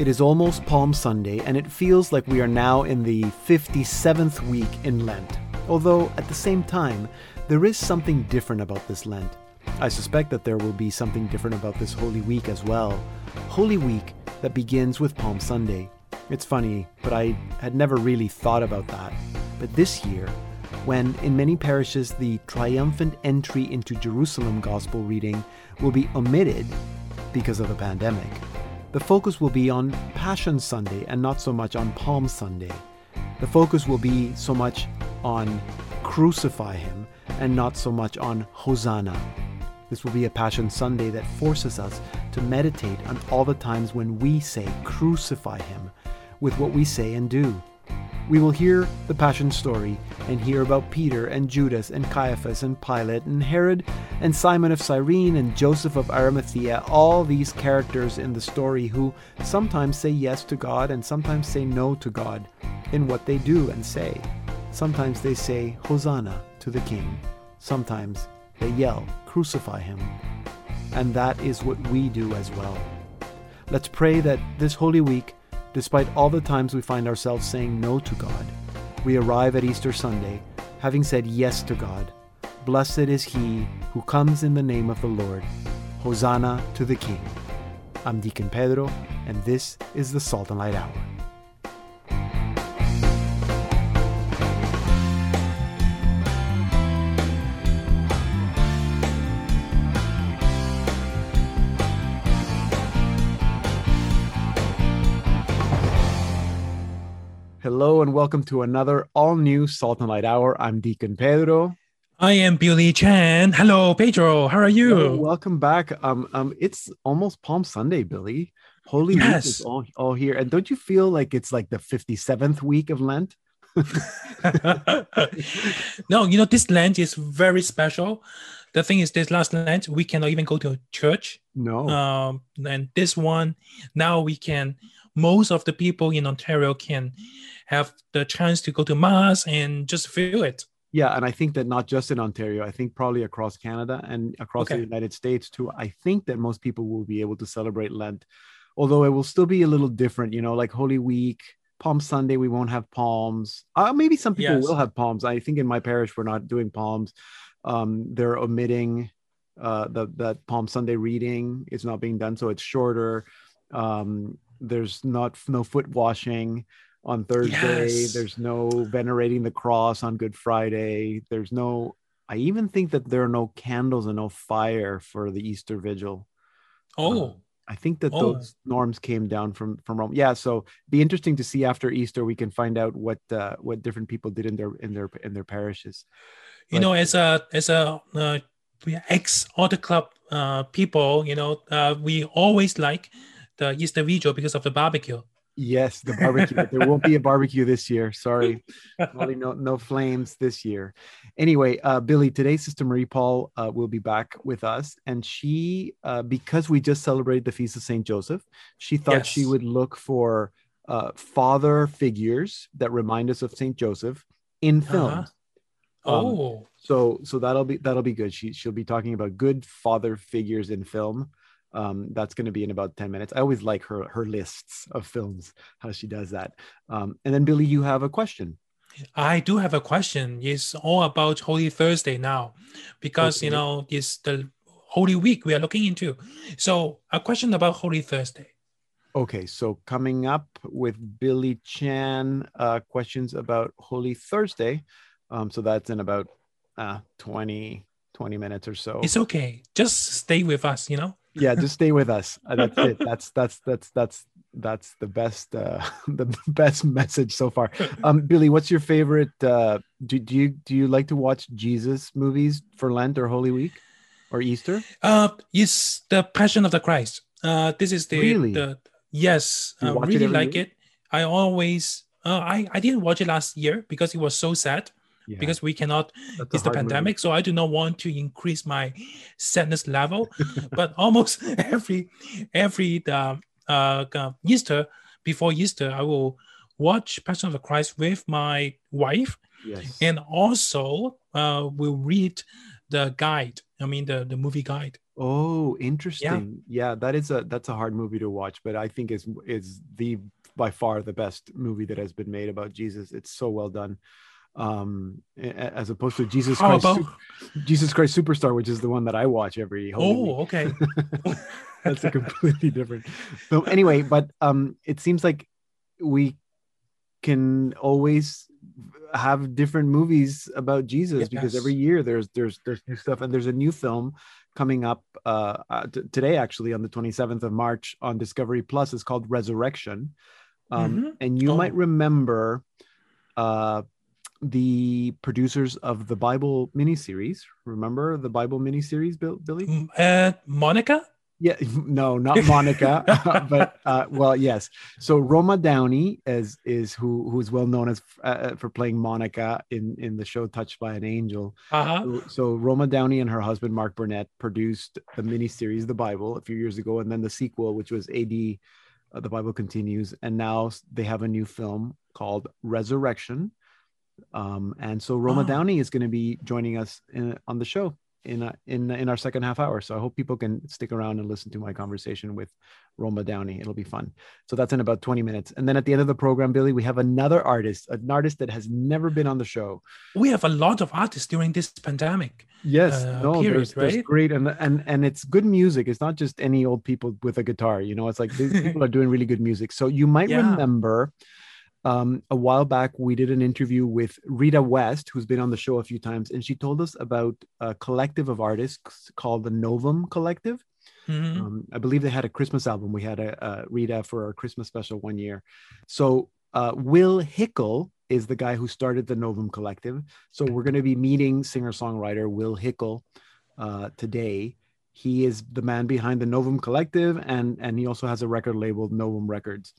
It is almost Palm Sunday, and it feels like we are now in the 57th week in Lent. Although, at the same time, there is something different about this Lent. I suspect that there will be something different about this Holy Week as well. Holy Week that begins with Palm Sunday. It's funny, but I had never really thought about that. But this year, when in many parishes the triumphant entry into Jerusalem gospel reading will be omitted because of the pandemic, the focus will be on Passion Sunday and not so much on Palm Sunday. The focus will be so much on Crucify Him and not so much on Hosanna. This will be a Passion Sunday that forces us to meditate on all the times when we say Crucify Him with what we say and do. We will hear the Passion story and hear about Peter and Judas and Caiaphas and Pilate and Herod and Simon of Cyrene and Joseph of Arimathea, all these characters in the story who sometimes say yes to God and sometimes say no to God in what they do and say. Sometimes they say Hosanna to the King. Sometimes they yell, Crucify him. And that is what we do as well. Let's pray that this Holy Week Despite all the times we find ourselves saying no to God, we arrive at Easter Sunday having said yes to God. Blessed is he who comes in the name of the Lord. Hosanna to the King. I'm Deacon Pedro, and this is the Salt and Light Hour. Hello and welcome to another all new Salt and Light Hour. I'm Deacon Pedro. I am Billy Chan. Hello, Pedro. How are you? Hello, welcome back. Um, um, it's almost Palm Sunday, Billy. Holy yes. Week is all, all here. And don't you feel like it's like the 57th week of Lent? no, you know, this Lent is very special. The thing is, this last Lent, we cannot even go to church. No. Um, and this one, now we can, most of the people in Ontario can have the chance to go to mass and just feel it. Yeah, and I think that not just in Ontario, I think probably across Canada and across okay. the United States too. I think that most people will be able to celebrate Lent, although it will still be a little different. You know, like Holy Week, Palm Sunday, we won't have palms. Uh, maybe some people yes. will have palms. I think in my parish we're not doing palms. Um, they're omitting uh, the that Palm Sunday reading. It's not being done, so it's shorter. Um, there's not no foot washing on Thursday. Yes. There's no venerating the cross on Good Friday. There's no, I even think that there are no candles and no fire for the Easter Vigil. Oh. Uh, I think that oh. those norms came down from from Rome. Yeah, so be interesting to see after Easter. We can find out what uh, what different people did in their in their in their parishes. You know, as a as a uh, ex auto Club uh, people, you know, uh, we always like the Easter Vigil because of the barbecue. Yes, the barbecue. there won't be a barbecue this year. Sorry, probably no no flames this year. Anyway, uh, Billy, today Sister Marie Paul uh, will be back with us, and she, uh, because we just celebrated the feast of Saint Joseph, she thought yes. she would look for uh, father figures that remind us of Saint Joseph in film. Uh-huh. Oh, um, so so that'll be that'll be good. She she'll be talking about good father figures in film um, that's going to be in about 10 minutes. I always like her her lists of films how she does that. Um, and then billy you have a question. I do have a question. It's all about holy thursday now because okay. you know it's the holy week we are looking into. So a question about holy thursday. Okay so coming up with billy chan uh, questions about holy thursday. Um, so that's in about uh, 20 20 minutes or so. It's okay. Just stay with us you know yeah just stay with us. Uh, that's it. That's that's that's that's that's the best uh the best message so far. Um billy what's your favorite uh do, do you do you like to watch jesus movies for lent or holy week or easter? Uh it's the passion of the christ. Uh this is the really? the yes i really it like week? it. I always uh, i i didn't watch it last year because it was so sad yeah. because we cannot That's it's the pandemic so i do not want to increase my sadness level but almost every every uh, uh, easter before easter i will watch passion of the christ with my wife Yes. And also, uh, we'll read the guide. I mean, the the movie guide. Oh, interesting. Yeah. yeah, that is a that's a hard movie to watch, but I think is is the by far the best movie that has been made about Jesus. It's so well done um as opposed to jesus christ Super, jesus christ superstar which is the one that i watch every oh week. okay that's a completely different so anyway but um it seems like we can always have different movies about jesus yes. because every year there's there's there's new stuff and there's a new film coming up uh, uh t- today actually on the 27th of march on discovery plus is called resurrection um mm-hmm. and you oh. might remember uh the producers of the Bible miniseries. Remember the Bible miniseries, Bill, Billy? Uh, Monica? Yeah, no, not Monica, but uh, well, yes. So Roma Downey is is who who is well known as uh, uh, for playing Monica in in the show Touched by an Angel. Uh-huh. So, so Roma Downey and her husband Mark Burnett produced the miniseries The Bible a few years ago, and then the sequel, which was AD. Uh, the Bible continues, and now they have a new film called Resurrection, um, and so Roma oh. Downey is going to be joining us in, on the show in a, in in our second half hour. So I hope people can stick around and listen to my conversation with Roma Downey. It'll be fun. So that's in about 20 minutes. And then at the end of the program, Billy, we have another artist, an artist that has never been on the show. We have a lot of artists during this pandemic. Yes, uh, no, period, there's, right? there's great and and and it's good music. It's not just any old people with a guitar. You know, it's like these people are doing really good music. So you might yeah. remember um, a while back, we did an interview with Rita West, who's been on the show a few times, and she told us about a collective of artists called the Novum Collective. Mm-hmm. Um, I believe they had a Christmas album. We had a, a Rita for our Christmas special one year. So uh, Will Hickel is the guy who started the Novum Collective. So we're going to be meeting singer songwriter Will Hickel uh, today. He is the man behind the Novum Collective, and and he also has a record label, Novum Records.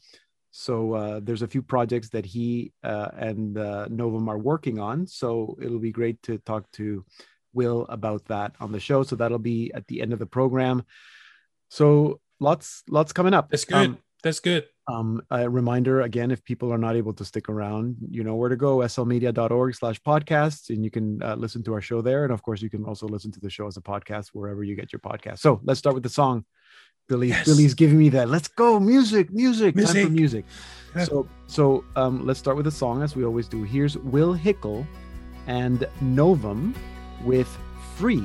So uh, there's a few projects that he uh, and uh, Novum are working on. So it'll be great to talk to Will about that on the show. So that'll be at the end of the program. So lots, lots coming up. That's good. Um, That's good. Um, a reminder again, if people are not able to stick around, you know where to go, slmedia.org slash podcasts, and you can uh, listen to our show there. And of course, you can also listen to the show as a podcast wherever you get your podcast. So let's start with the song. Billy yes. Billy's giving me that. Let's go, music, music, music. time for music. so so um, let's start with a song as we always do. Here's Will Hickel and Novum with Free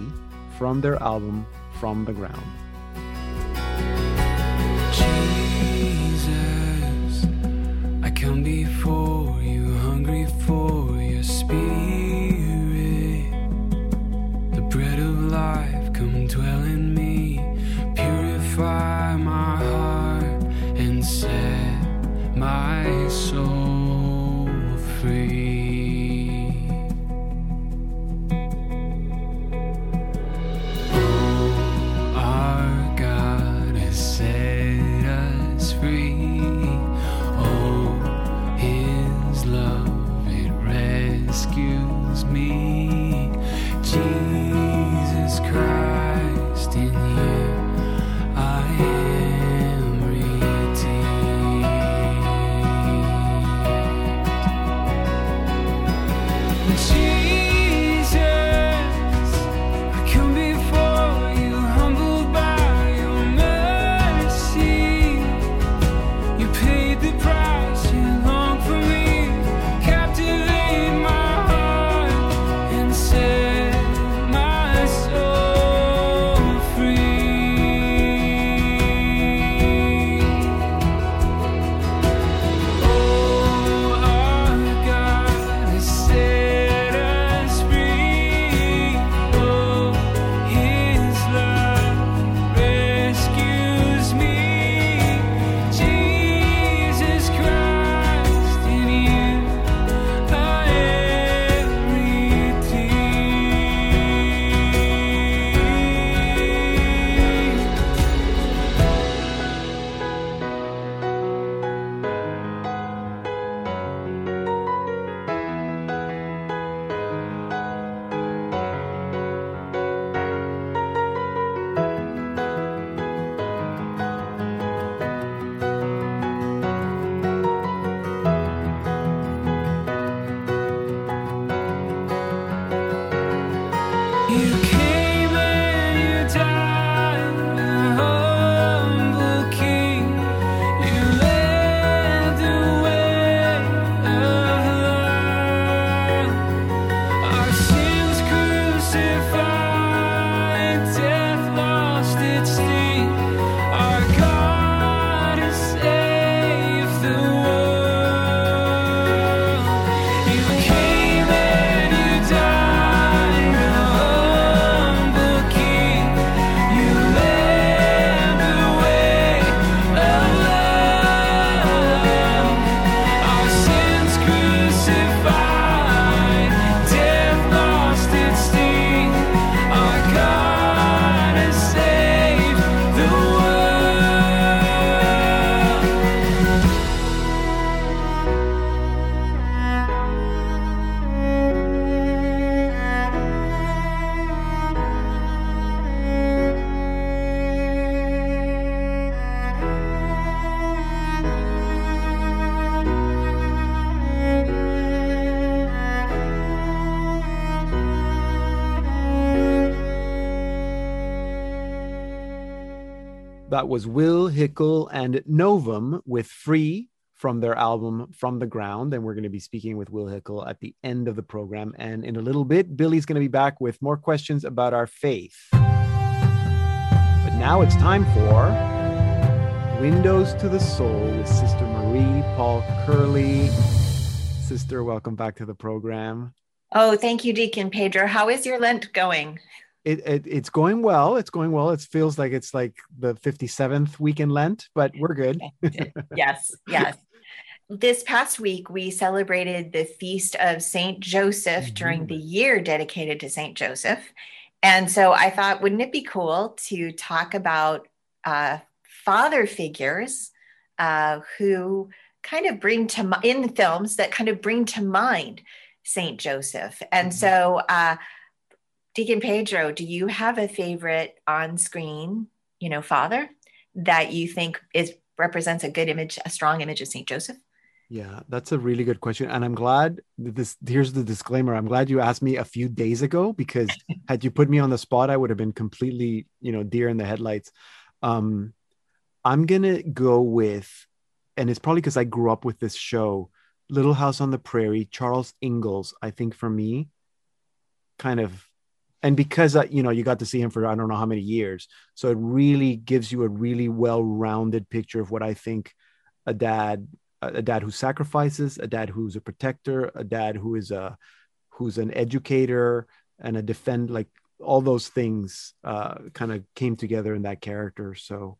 from their album From the Ground. Jesus, I come before you hungry for your spirit. The bread of life peace. That was Will Hickel and Novum with Free from their album From the Ground. And we're going to be speaking with Will Hickel at the end of the program. And in a little bit, Billy's going to be back with more questions about our faith. But now it's time for Windows to the Soul with Sister Marie Paul Curley. Sister, welcome back to the program. Oh, thank you, Deacon Pedro. How is your Lent going? It, it, it's going well. It's going well. It feels like it's like the 57th week in Lent, but we're good. yes, yes this past week, we celebrated the feast of Saint Joseph mm-hmm. during the year dedicated to Saint Joseph. And so I thought, wouldn't it be cool to talk about uh, father figures uh, who kind of bring to in films that kind of bring to mind Saint Joseph? And mm-hmm. so, uh, Deacon Pedro, do you have a favorite on screen, you know, father that you think is represents a good image, a strong image of Saint Joseph? Yeah, that's a really good question. And I'm glad this here's the disclaimer. I'm glad you asked me a few days ago because had you put me on the spot, I would have been completely, you know, deer in the headlights. Um, I'm gonna go with, and it's probably because I grew up with this show, Little House on the Prairie, Charles Ingalls, I think for me, kind of and because you know you got to see him for i don't know how many years so it really gives you a really well-rounded picture of what i think a dad a dad who sacrifices, a dad who's a protector, a dad who is a who's an educator and a defend like all those things uh, kind of came together in that character. So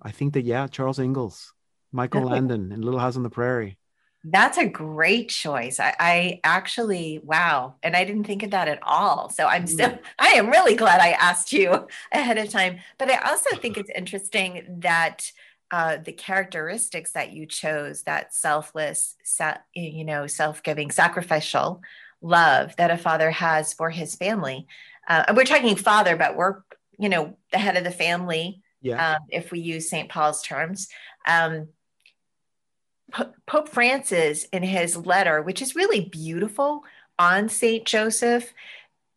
I think that yeah, Charles Ingalls, Michael Landon, and Little House on the Prairie. That's a great choice. I, I, actually, wow. And I didn't think of that at all. So I'm still, mm. I am really glad I asked you ahead of time. But I also think it's interesting that uh, the characteristics that you chose that selfless you know self-giving sacrificial love that a father has for his family uh, we're talking father but we're you know the head of the family yeah. um, if we use st paul's terms um, pope francis in his letter which is really beautiful on saint joseph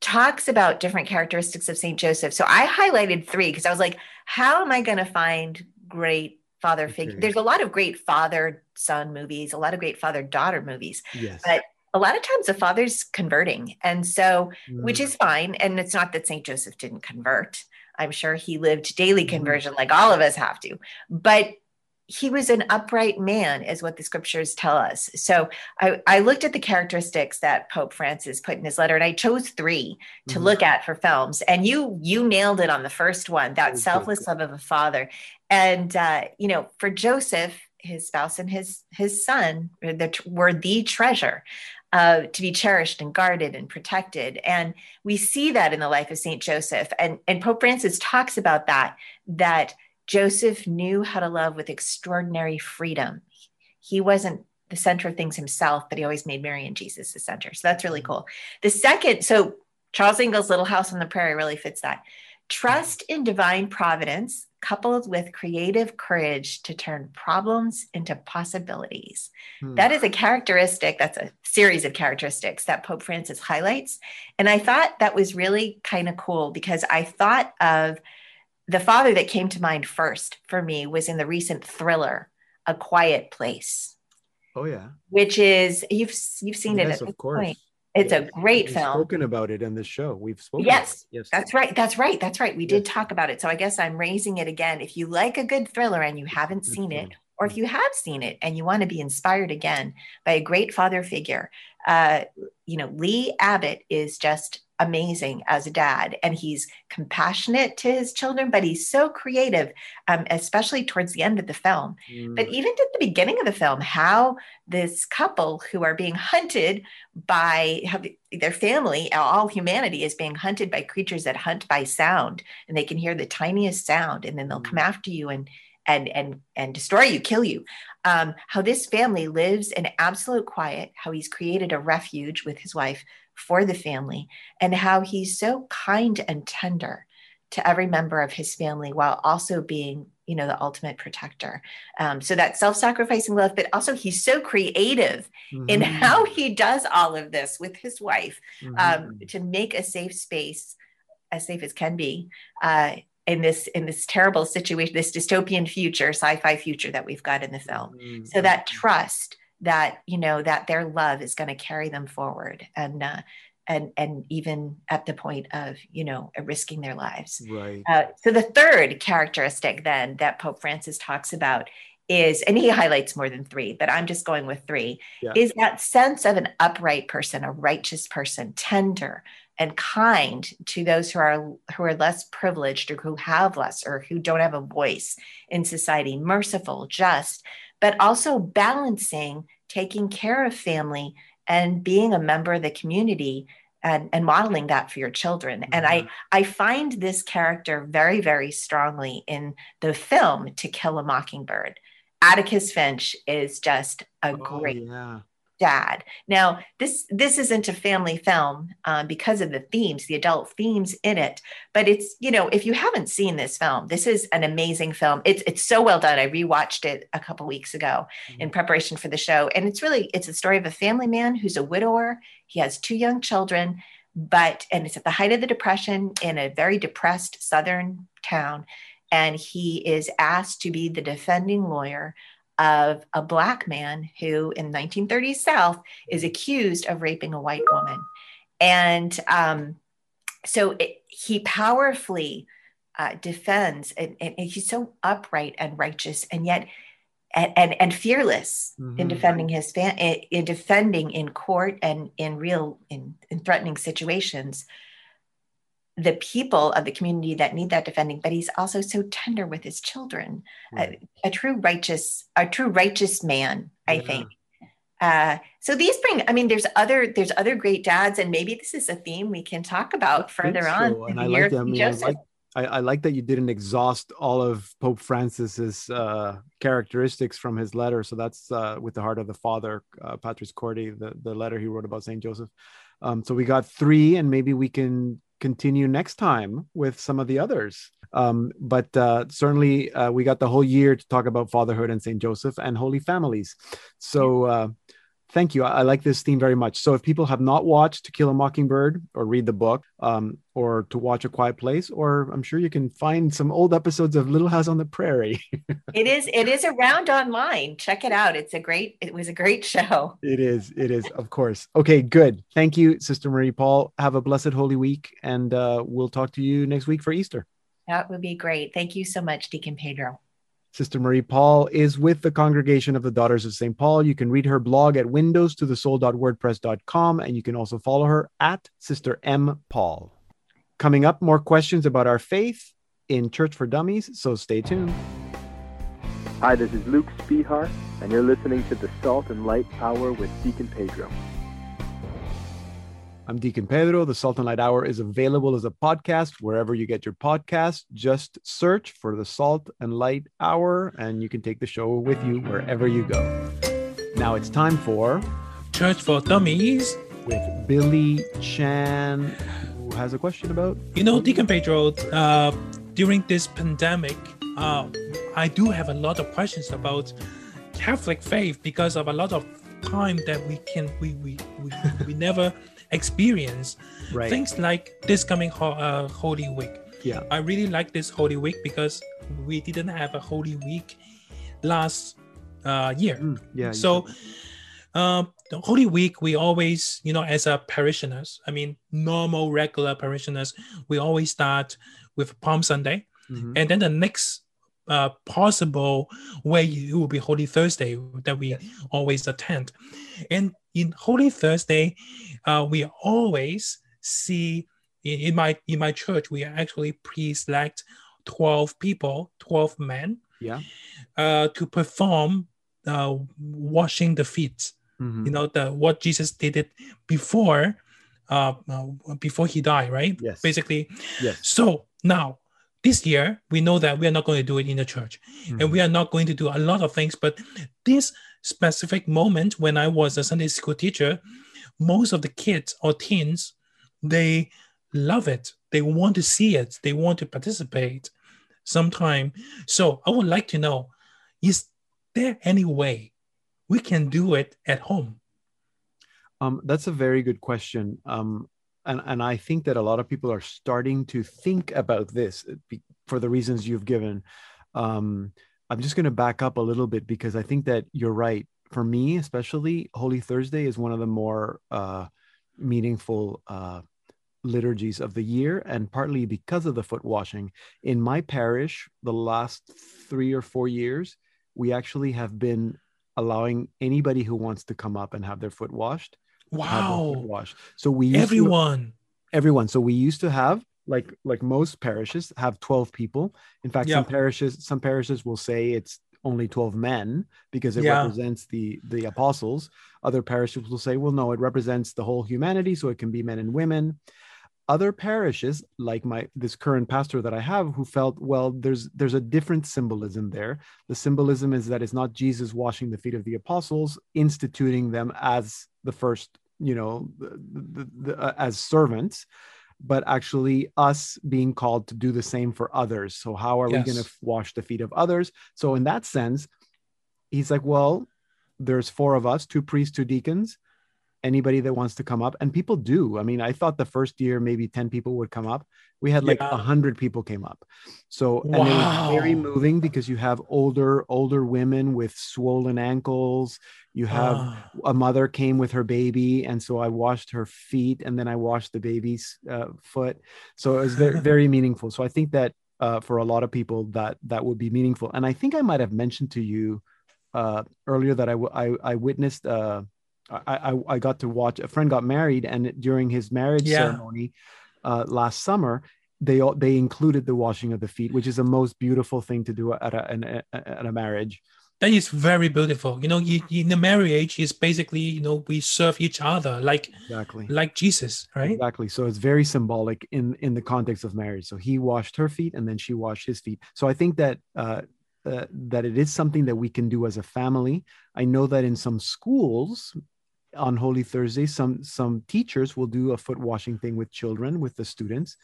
talks about different characteristics of St. Joseph. So I highlighted three because I was like, how am I going to find great father figure. There's a lot of great father son movies, a lot of great father daughter movies. Yes. But a lot of times the father's converting. And so, mm. which is fine. And it's not that St. Joseph didn't convert. I'm sure he lived daily mm. conversion mm. like all of us have to. But he was an upright man, is what the scriptures tell us. So I, I, looked at the characteristics that Pope Francis put in his letter, and I chose 3 to mm-hmm. look at for films. And you you nailed it on the first one, that selfless love of a father. And uh, you know, for Joseph, his spouse and his his son were the, were the treasure. Uh, to be cherished and guarded and protected. And we see that in the life of Saint Joseph. And, and Pope Francis talks about that, that Joseph knew how to love with extraordinary freedom. He wasn't the center of things himself, but he always made Mary and Jesus the center. So that's really cool. The second, so Charles Ingalls' Little House on the Prairie really fits that. Trust in divine providence coupled with creative courage to turn problems into possibilities. Hmm. That is a characteristic, that's a series of characteristics that Pope Francis highlights. And I thought that was really kind of cool because I thought of the father that came to mind first for me was in the recent thriller, A Quiet Place. Oh yeah. Which is you've you've seen yes, it at of course. Point. It's yes. a great film. We've film. Spoken about it in the show. We've spoken. Yes, yes, that's right. That's right. That's right. We yes. did talk about it. So I guess I'm raising it again. If you like a good thriller and you haven't seen it, or if you have seen it and you want to be inspired again by a great father figure, uh, you know, Lee Abbott is just amazing as a dad and he's compassionate to his children but he's so creative um, especially towards the end of the film mm. but even at the beginning of the film how this couple who are being hunted by their family all humanity is being hunted by creatures that hunt by sound and they can hear the tiniest sound and then they'll mm. come after you and and and and destroy you kill you um, how this family lives in absolute quiet how he's created a refuge with his wife for the family and how he's so kind and tender to every member of his family while also being you know the ultimate protector um, so that self-sacrificing love but also he's so creative mm-hmm. in how he does all of this with his wife um, mm-hmm. um, to make a safe space as safe as can be uh, in this in this terrible situation this dystopian future sci-fi future that we've got in the film mm-hmm. so that trust that you know that their love is going to carry them forward and uh, and and even at the point of you know risking their lives right uh, so the third characteristic then that pope francis talks about is and he highlights more than three but i'm just going with three yeah. is that sense of an upright person a righteous person tender and kind to those who are who are less privileged or who have less or who don't have a voice in society merciful just but also balancing taking care of family and being a member of the community and, and modeling that for your children. Mm-hmm. And I, mm-hmm. I find this character very, very strongly in the film To Kill a Mockingbird. Atticus Finch is just a oh, great yeah dad. Now, this this isn't a family film um, because of the themes, the adult themes in it. But it's you know, if you haven't seen this film, this is an amazing film. It's it's so well done. I rewatched it a couple weeks ago mm-hmm. in preparation for the show, and it's really it's a story of a family man who's a widower. He has two young children, but and it's at the height of the depression in a very depressed southern town, and he is asked to be the defending lawyer of a black man who in 1930s South is accused of raping a white woman. And um, so it, he powerfully uh, defends, and, and, he's so upright and righteous, and yet and and, and fearless mm-hmm. in defending his fan in defending in court and in real in, in threatening situations the people of the community that need that defending but he's also so tender with his children right. a, a, true righteous a true righteous man i yeah. think uh, so these bring i mean there's other there's other great dads and maybe this is a theme we can talk about further so. on and I like, that, I, mean, I like, I, I, like that you didn't exhaust all of pope francis's uh, characteristics from his letter so that's uh, with the heart of the father uh, patris corde the, the letter he wrote about saint joseph um, so we got three and maybe we can continue next time with some of the others. Um, but uh, certainly, uh, we got the whole year to talk about fatherhood and St. Joseph and Holy Families. So, uh, thank you. I, I, like this theme very much. So, if people have not watched To Kill a Mockingbird or read the book um, or to watch A Quiet Place, or I'm sure you can find some old episodes of Little House on the Prairie. it is. It is around online. Check it out. It's a great. It was a great show. It is. It is. Of course. Okay. Good. Thank you, Sister Marie Paul. Have a blessed Holy Week, and uh, we'll talk to you next week for Easter. That would be great. Thank you so much, Deacon Pedro. Sister Marie Paul is with the Congregation of the Daughters of St. Paul. You can read her blog at windows to the soul.wordpress.com and you can also follow her at Sister M. Paul. Coming up, more questions about our faith in Church for Dummies, so stay tuned. Hi, this is Luke Spehar, and you're listening to the Salt and Light Hour with Deacon Pedro. I'm Deacon Pedro. The Salt and Light Hour is available as a podcast wherever you get your podcast. Just search for the Salt and Light Hour, and you can take the show with you wherever you go. Now it's time for Church for Dummies with Billy Chan, who has a question about. You know, Deacon Pedro, uh, during this pandemic, uh, I do have a lot of questions about Catholic faith because of a lot of time that we can we we we, we never experience right. things like this coming ho- uh, Holy Week. Yeah, I really like this Holy Week because we didn't have a Holy Week last uh, year. Mm, yeah. So, um, the Holy Week, we always, you know, as a parishioners, I mean, normal, regular parishioners, we always start with Palm Sunday, mm-hmm. and then the next uh, possible way it will be Holy Thursday that we yes. always attend. And in Holy Thursday, uh, we always see in, in, my in my church we actually pre-select 12 people, 12 men, yeah, uh, to perform uh, washing the feet. Mm-hmm. You know the what Jesus did it before, uh, uh, before he died, right? Yes. Basically. Yes. So now this year we know that we are not going to do it in the church. Mm-hmm. and we are not going to do a lot of things but this specific moment when i was a sunday school teacher most of the kids or teens they love it. They want to see it. They want to participate sometime. So i would like to know is there any way we can do it at home? Um, that's a very good question. Um, and and I think that a lot of people are starting to think about this for the reasons you've given. Um, I'm just going to back up a little bit because I think that you're right. For me, especially, Holy Thursday is one of the more uh, meaningful uh, liturgies of the year, and partly because of the foot washing. In my parish, the last three or four years, we actually have been allowing anybody who wants to come up and have their foot washed. Wow! Washed. So we everyone, to, everyone. So we used to have like like most parishes have 12 people in fact yeah. some parishes some parishes will say it's only 12 men because it yeah. represents the the apostles other parishes will say well no it represents the whole humanity so it can be men and women other parishes like my this current pastor that i have who felt well there's there's a different symbolism there the symbolism is that it's not jesus washing the feet of the apostles instituting them as the first you know the, the, the, uh, as servants but actually us being called to do the same for others. So, how are yes. we going to wash the feet of others? So, in that sense, he's like, well, there's four of us, two priests, two deacons anybody that wants to come up and people do. I mean i thought the first year maybe 10 people would come up. We had like a yeah. 100 people came up. So wow. and it was very moving because you have older older women with swollen ankles. You have uh. a mother came with her baby and so i washed her feet and then i washed the baby's uh, foot. So it was very very meaningful. So i think that uh, for a lot of people that that would be meaningful. And i think i might have mentioned to you uh, earlier that I, I, I witnessed uh, I, I, I got to watch a friend got married and during his marriage yeah. ceremony uh, last summer they all, they included the washing of the feet which is the most beautiful thing to do at a, at a marriage. That is very beautiful. You know in the marriage is basically you know we serve each other like exactly. like jesus right? Exactly. So it's very symbolic in in the context of marriage. So he washed her feet and then she washed his feet. So i think that uh, uh, that it is something that we can do as a family. I know that in some schools, on Holy Thursday, some some teachers will do a foot washing thing with children, with the students,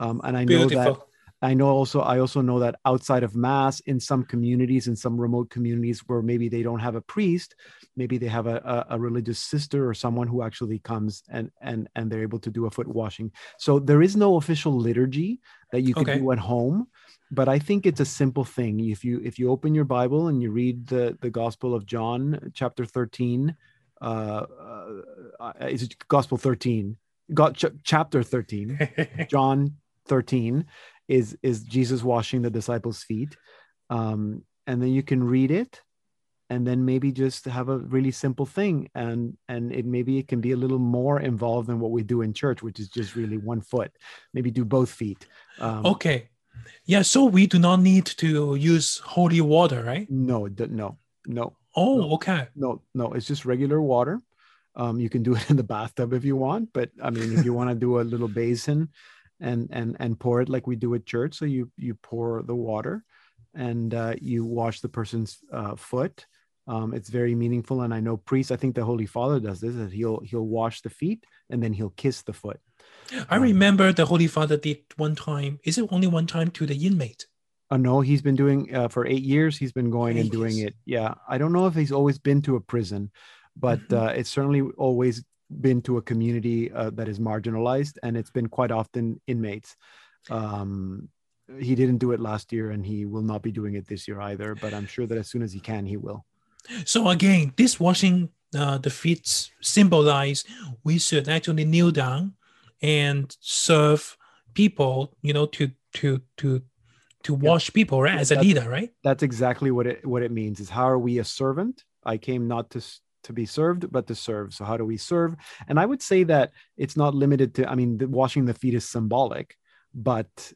um, and I know that. I know also I also know that outside of mass in some communities in some remote communities where maybe they don't have a priest maybe they have a, a, a religious sister or someone who actually comes and and and they're able to do a foot washing so there is no official liturgy that you can okay. do at home but I think it's a simple thing if you if you open your Bible and you read the the Gospel of John chapter 13 uh, uh, is it Gospel 13? Got ch- chapter 13, John 13 is is Jesus washing the disciples' feet, um, and then you can read it, and then maybe just have a really simple thing, and and it maybe it can be a little more involved than what we do in church, which is just really one foot. Maybe do both feet. Um, okay, yeah. So we do not need to use holy water, right? No, no, no. Oh, no, okay. No, no, it's just regular water. Um, you can do it in the bathtub if you want, but I mean, if you want to do a little basin and and and pour it like we do at church, so you you pour the water and uh, you wash the person's uh, foot. Um, it's very meaningful, and I know priests. I think the Holy Father does this. That he'll he'll wash the feet and then he'll kiss the foot. I um, remember the Holy Father did one time. Is it only one time to the inmate? Uh, no, he's been doing uh, for eight years. He's been going eight and doing years. it. Yeah, I don't know if he's always been to a prison, but mm-hmm. uh, it's certainly always been to a community uh, that is marginalized, and it's been quite often inmates. Um, he didn't do it last year, and he will not be doing it this year either. But I'm sure that as soon as he can, he will. So again, this washing uh, the feet symbolize we should actually kneel down and serve people. You know, to to to to wash people right as a leader right? that's exactly what it what it means is how are we a servant? I came not to to be served but to serve. So how do we serve? And i would say that it's not limited to i mean the, washing the feet is symbolic but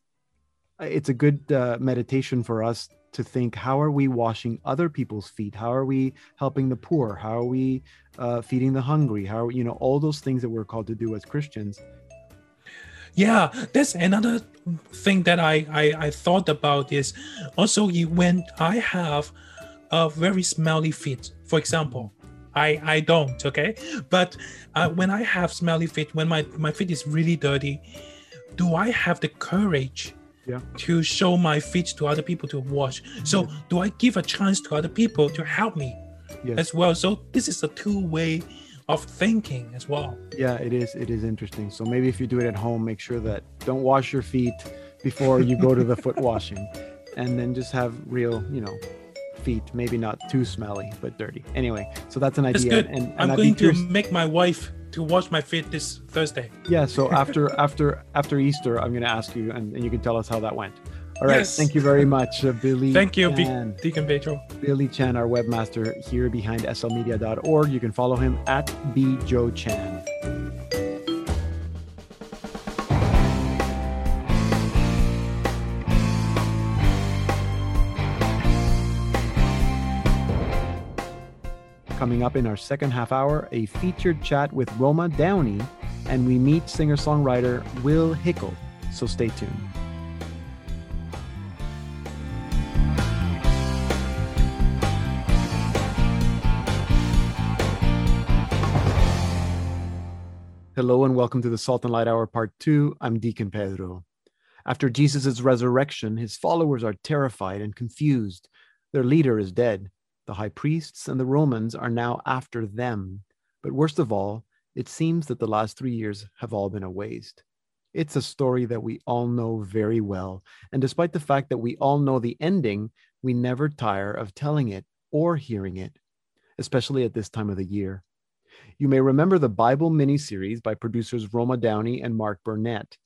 it's a good uh, meditation for us to think how are we washing other people's feet? How are we helping the poor? How are we uh, feeding the hungry? How are, you know all those things that we're called to do as christians yeah, that's another thing that I, I, I thought about is also when I have a very smelly feet, for example, I, I don't, okay? But uh, when I have smelly feet, when my, my feet is really dirty, do I have the courage yeah. to show my feet to other people to wash? So do I give a chance to other people to help me yes. as well? So this is a two-way of thinking as well. Yeah, it is. It is interesting. So maybe if you do it at home, make sure that don't wash your feet before you go to the foot washing, and then just have real, you know, feet. Maybe not too smelly, but dirty. Anyway, so that's an idea. That's good. And, and I'm going to make my wife to wash my feet this Thursday. Yeah. So after after after Easter, I'm going to ask you, and, and you can tell us how that went. All right. Yes. Thank you very much, uh, Billy. Thank you, Chan. Deacon Pedro. Billy Chan, our webmaster here behind slmedia.org. You can follow him at bjoechan. Coming up in our second half hour, a featured chat with Roma Downey, and we meet singer songwriter Will Hickel. So stay tuned. Hello and welcome to the Salt and Light Hour Part 2. I'm Deacon Pedro. After Jesus' resurrection, his followers are terrified and confused. Their leader is dead. The high priests and the Romans are now after them. But worst of all, it seems that the last three years have all been a waste. It's a story that we all know very well. And despite the fact that we all know the ending, we never tire of telling it or hearing it, especially at this time of the year. You may remember the Bible miniseries by producers Roma Downey and Mark Burnett.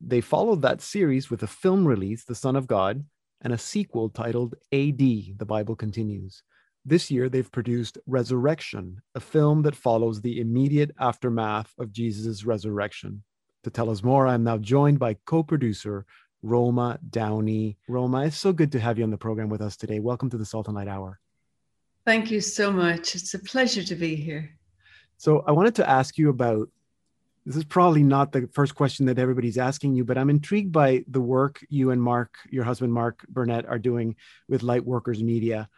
They followed that series with a film release, The Son of God, and a sequel titled AD, The Bible Continues. This year, they've produced Resurrection, a film that follows the immediate aftermath of Jesus' resurrection. To tell us more, I'm now joined by co producer Roma Downey. Roma, it's so good to have you on the program with us today. Welcome to the Salt and Light Hour. Thank you so much. It's a pleasure to be here. So I wanted to ask you about this is probably not the first question that everybody's asking you, but I'm intrigued by the work you and Mark, your husband Mark Burnett, are doing with Lightworkers Media,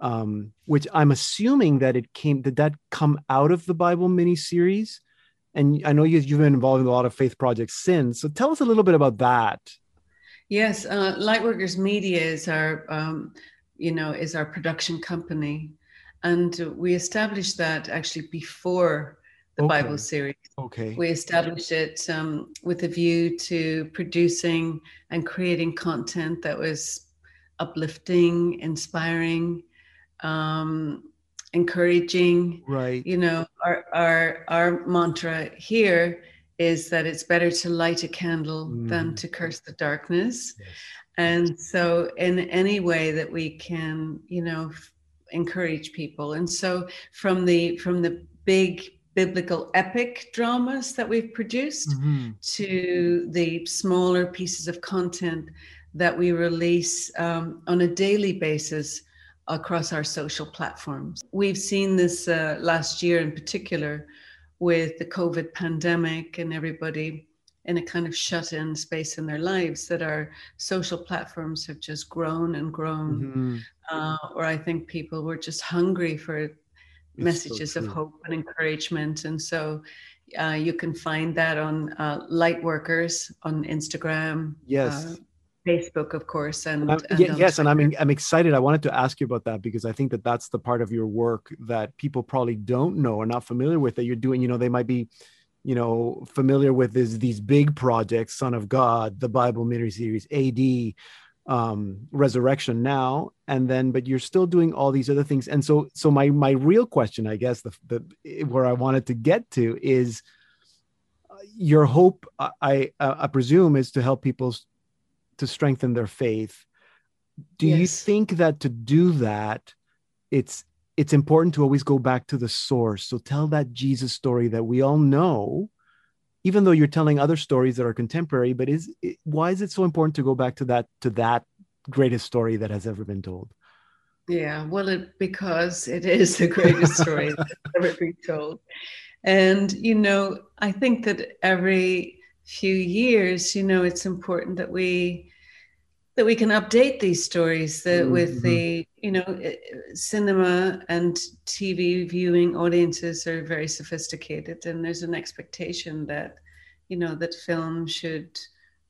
um, which I'm assuming that it came. Did that come out of the Bible mini series? And I know you, you've been involved in a lot of faith projects since. So tell us a little bit about that. Yes, uh, Lightworkers Media is our, um, you know, is our production company and we established that actually before the okay. Bible series. Okay. We established it um, with a view to producing and creating content that was uplifting, inspiring, um, encouraging. Right. You know, our our our mantra here is that it's better to light a candle mm. than to curse the darkness. Yes. And so, in any way that we can, you know, encourage people. And so from the from the big biblical epic dramas that we've produced mm-hmm. to the smaller pieces of content that we release um, on a daily basis across our social platforms. We've seen this uh, last year in particular with the COVID pandemic and everybody in a kind of shut in space in their lives that our social platforms have just grown and grown. Mm-hmm. Uh, or I think people were just hungry for it's messages so of hope and encouragement. And so uh, you can find that on uh, Lightworkers on Instagram. Yes. Uh, Facebook, of course, and, and yes, and I'm I'm excited. I wanted to ask you about that because I think that that's the part of your work that people probably don't know or not familiar with that you're doing. You know, they might be you know familiar with is these big projects son of god the bible mini series ad um resurrection now and then but you're still doing all these other things and so so my my real question i guess the, the where i wanted to get to is uh, your hope i i, I presume is to help people to strengthen their faith do yes. you think that to do that it's it's important to always go back to the source. So tell that Jesus story that we all know, even though you're telling other stories that are contemporary. But is it, why is it so important to go back to that to that greatest story that has ever been told? Yeah, well, it, because it is the greatest story that's ever been told, and you know, I think that every few years, you know, it's important that we that we can update these stories that mm-hmm. with the you know eh, cinema and tv viewing audiences are very sophisticated and there's an expectation that you know that film should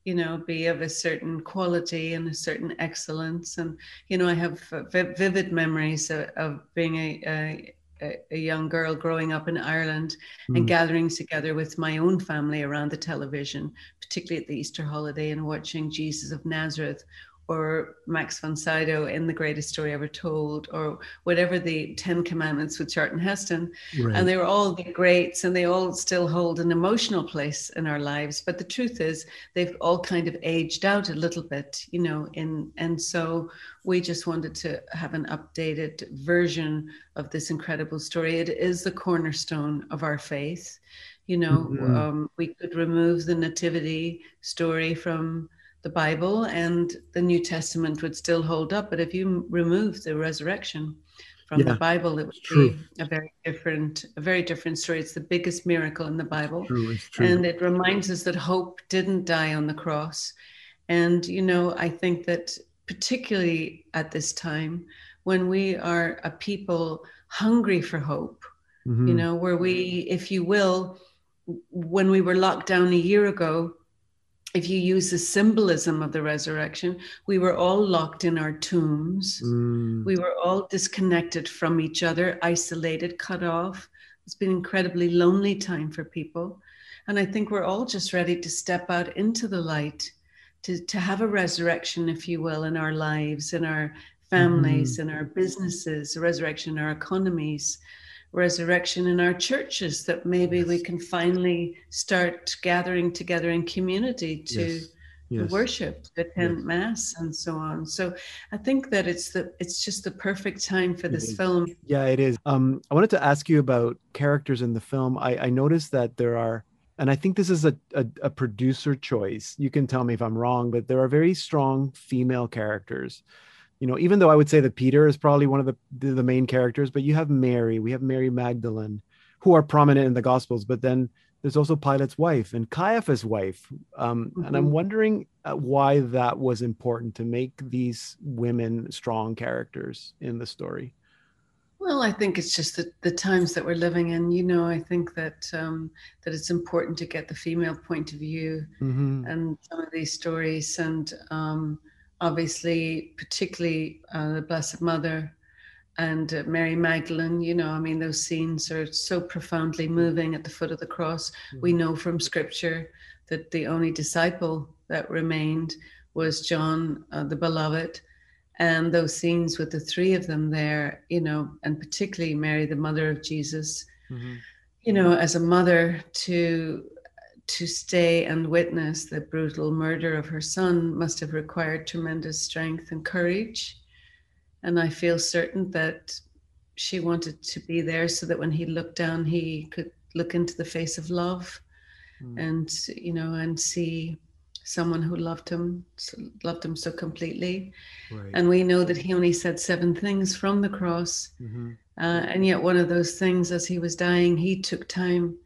you know be of a certain quality and a certain excellence and you know i have vivid memories of, of being a, a a, a young girl growing up in Ireland mm. and gathering together with my own family around the television, particularly at the Easter holiday, and watching Jesus of Nazareth or Max von Sydow in The Greatest Story Ever Told, or whatever the Ten Commandments with Charlton Heston. Right. And they were all the greats and they all still hold an emotional place in our lives. But the truth is, they've all kind of aged out a little bit, you know, in, and so we just wanted to have an updated version of this incredible story. It is the cornerstone of our faith. You know, mm-hmm. um, we could remove the nativity story from the Bible and the New Testament would still hold up. But if you remove the resurrection from yeah, the Bible, it would true. be a very different, a very different story. It's the biggest miracle in the Bible. True, true. And it reminds us that hope didn't die on the cross. And, you know, I think that particularly at this time, when we are a people hungry for hope, mm-hmm. you know, where we, if you will, when we were locked down a year ago, if you use the symbolism of the resurrection, we were all locked in our tombs. Mm. We were all disconnected from each other, isolated, cut off. It's been an incredibly lonely time for people. And I think we're all just ready to step out into the light, to, to have a resurrection, if you will, in our lives, in our families, mm. in our businesses, a resurrection in our economies, resurrection in our churches that maybe yes. we can finally start gathering together in community to yes. Yes. worship to attend mass and so on. So i think that it's the it's just the perfect time for this film. Yeah it is. Um i wanted to ask you about characters in the film. I i noticed that there are and i think this is a, a, a producer choice. You can tell me if i'm wrong but there are very strong female characters you know, even though I would say that Peter is probably one of the the main characters, but you have Mary, we have Mary Magdalene, who are prominent in the Gospels, but then there's also Pilate's wife and Caiaphas' wife, um, mm-hmm. and I'm mm-hmm. wondering uh, why that was important to make these women strong characters in the story. Well, I think it's just the, the times that we're living in. You know, I think that um, that it's important to get the female point of view mm-hmm. and some of these stories and. Um, obviously, particularly uh, the Blessed Mother and uh, Mary Magdalene. You know, I mean, those scenes are so profoundly moving at the foot of the cross. Mm-hmm. We know from Scripture that the only disciple that remained was John, uh, the beloved. And those scenes with the three of them there, you know, and particularly Mary, the mother of Jesus, mm-hmm. you know, as a mother to to stay and witness the brutal murder of her son must have required tremendous strength and courage. And I feel certain that she wanted to be there so that when he looked down, he could look into the face of love mm. and, you know, and see someone who loved him, loved him so completely. Right. And we know that he only said seven things from the cross. Mm-hmm. Uh, and yet, one of those things, as he was dying, he took time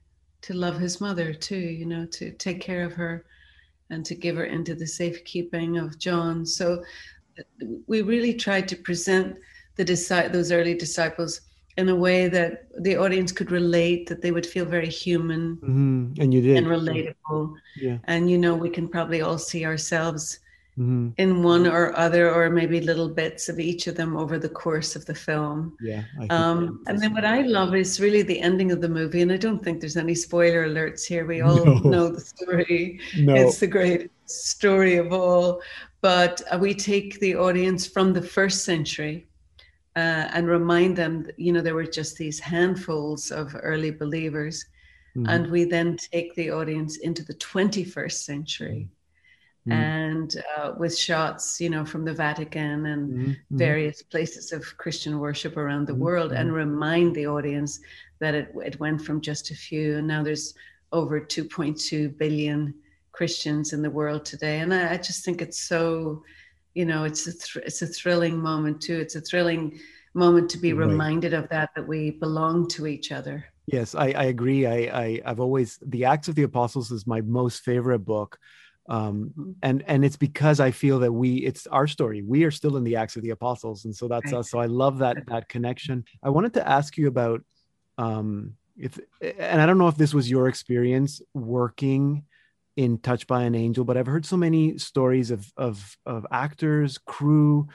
to love his mother too, you know, to take care of her and to give her into the safekeeping of John. So we really tried to present the those early disciples in a way that the audience could relate, that they would feel very human mm-hmm. and you did and relatable. Yeah. And you know, we can probably all see ourselves mm-hmm. in one or other, or maybe little bits of each of them over the course of the film. Yeah. Um, and then what I love is really the ending of the movie. And I don't think there's any spoiler alerts here. We all no. know the story. No. It's the great story of all. But uh, we take the audience from the first century. Uh, and remind them, that, you know, there were just these handfuls of early believers. Mm-hmm. And we then take the audience into the 21st century mm. and uh, with shots, you know, from the Vatican and mm. various places of Christian worship around the mm. world, and remind the audience that it, it went from just a few, and now there's over 2.2 billion Christians in the world today. And I, I just think it's so, you know, it's a th- it's a thrilling moment too. It's a thrilling moment to be right. reminded of that that we belong to each other. Yes, I, I agree. I, I I've always the Acts of the Apostles is my most favorite book um, mm-hmm. and and it's because I feel that we it's our story. We are still in the Acts of the Apostles, and so that's right. us. So I love that that connection. I wanted to ask you about um, if, and I don't know if this was your experience working in Touched by an Angel, but I've heard so many stories of of of actors, crew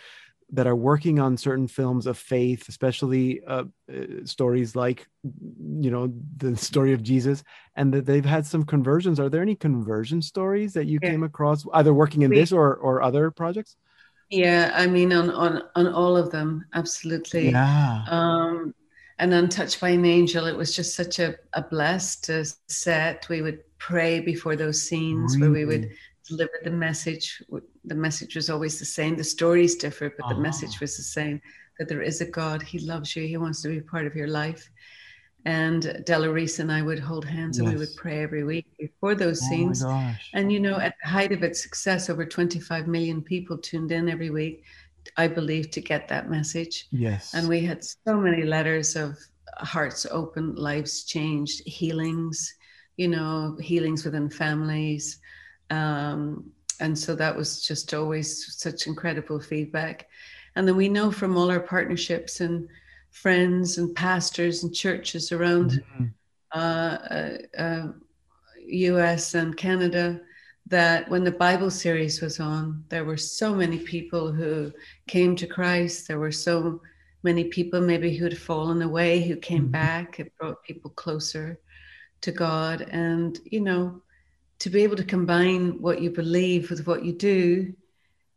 that are working on certain films of faith, especially uh, uh, stories like, you know, the story of Jesus, and that they've had some conversions. Are there any conversion stories that you yeah. came across, either working in this or or other projects? Yeah, I mean, on on on all of them, absolutely. Yeah. Um, and untouched by an angel, it was just such a, a blessed uh, set. We would pray before those scenes really? where we would deliver the message. The message was always the same. The stories differ, but the message ah. was the same that there is a God. He loves you. He wants to be part of your life. And Della Reese and I would hold hands yes. and we would pray every week before those oh scenes. And, you know, at the height of its success, over 25 million people tuned in every week, I believe, to get that message. Yes. And we had so many letters of hearts open, lives changed, healings, you know, healings within families, um, and so that was just always such incredible feedback. And then we know from all our partnerships and friends and pastors and churches around mm-hmm. uh, uh, uh, US and Canada that when the Bible series was on, there were so many people who came to Christ. There were so many people maybe who'd fallen away who came mm-hmm. back. It brought people closer to God. And, you know, to be able to combine what you believe with what you do